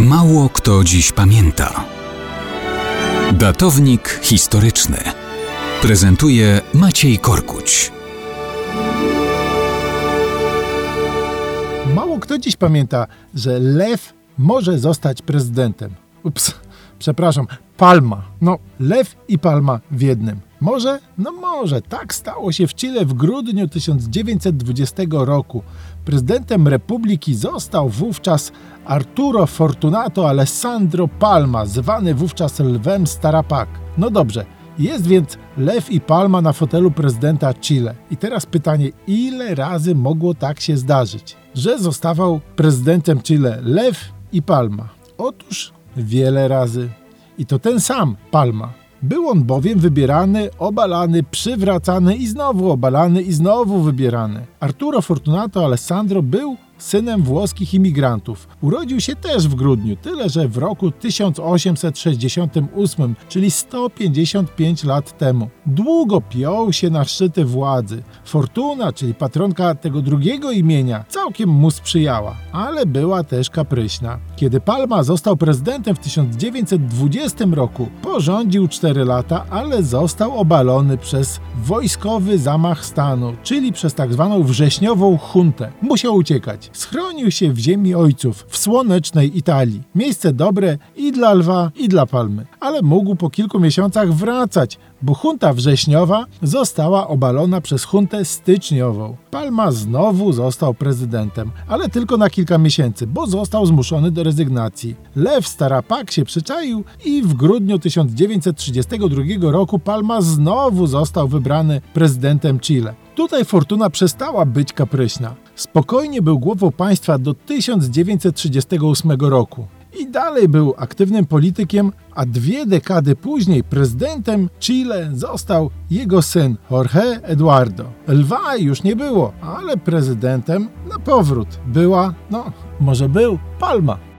Mało kto dziś pamięta. Datownik historyczny prezentuje Maciej Korkuć. Mało kto dziś pamięta, że Lew może zostać prezydentem. Ups, przepraszam, Palma. No, Lew i Palma w jednym. Może? No może. Tak stało się w Chile w grudniu 1920 roku. Prezydentem republiki został wówczas Arturo Fortunato Alessandro Palma, zwany wówczas Lwem Starapak. No dobrze, jest więc Lew i Palma na fotelu prezydenta Chile. I teraz pytanie, ile razy mogło tak się zdarzyć, że zostawał prezydentem Chile Lew i Palma? Otóż wiele razy. I to ten sam Palma. Był on bowiem wybierany, obalany, przywracany i znowu obalany i znowu wybierany. Arturo Fortunato Alessandro był synem włoskich imigrantów. Urodził się też w grudniu, tyle że w roku 1868, czyli 155 lat temu. Długo piął się na szczyty władzy. Fortuna, czyli patronka tego drugiego imienia, całkiem mu sprzyjała, ale była też kapryśna. Kiedy Palma został prezydentem w 1920 roku, porządził 4 lata, ale został obalony przez wojskowy zamach stanu, czyli przez tak zwaną wrześniową huntę. Musiał uciekać. Schronił się w ziemi ojców, w słonecznej Italii. Miejsce dobre i dla lwa, i dla palmy. Ale mógł po kilku miesiącach wracać, bo hunta wrześniowa została obalona przez huntę styczniową. Palma znowu został prezydentem, ale tylko na kilka miesięcy, bo został zmuszony do rezygnacji. Lew Starapak się przyczaił i w grudniu 1932 roku Palma znowu został wybrany prezydentem Chile. Tutaj fortuna przestała być kapryśna. Spokojnie był głową państwa do 1938 roku. I dalej był aktywnym politykiem, a dwie dekady później prezydentem Chile został jego syn Jorge Eduardo. Lwa już nie było, ale prezydentem na powrót była, no, może był Palma.